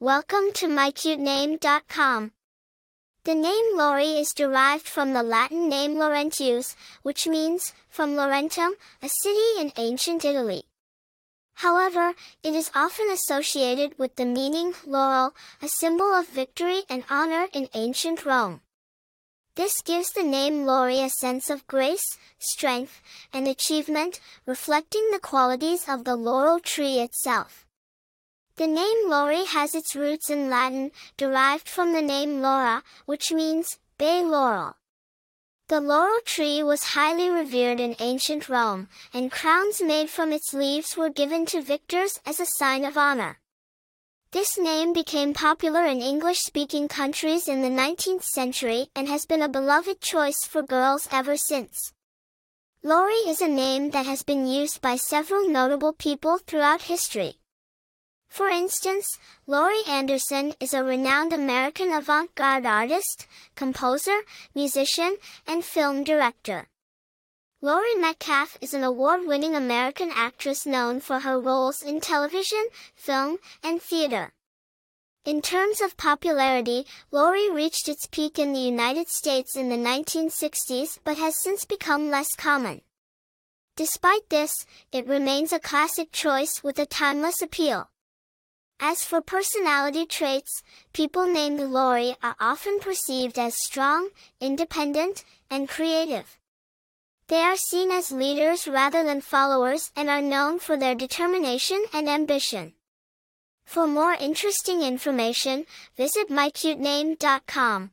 Welcome to mycutename.com. The name Laurie is derived from the Latin name Laurentius, which means, from Laurentum, a city in ancient Italy. However, it is often associated with the meaning laurel, a symbol of victory and honor in ancient Rome. This gives the name Laurie a sense of grace, strength, and achievement, reflecting the qualities of the laurel tree itself. The name Laurie has its roots in Latin, derived from the name Laura, which means bay laurel. The laurel tree was highly revered in ancient Rome, and crowns made from its leaves were given to victors as a sign of honor. This name became popular in English-speaking countries in the 19th century and has been a beloved choice for girls ever since. Laurie is a name that has been used by several notable people throughout history. For instance, Laurie Anderson is a renowned American avant-garde artist, composer, musician, and film director. Laurie Metcalf is an award-winning American actress known for her roles in television, film, and theater. In terms of popularity, Laurie reached its peak in the United States in the 1960s but has since become less common. Despite this, it remains a classic choice with a timeless appeal. As for personality traits, people named Laurie are often perceived as strong, independent, and creative. They are seen as leaders rather than followers and are known for their determination and ambition. For more interesting information, visit mycutename.com.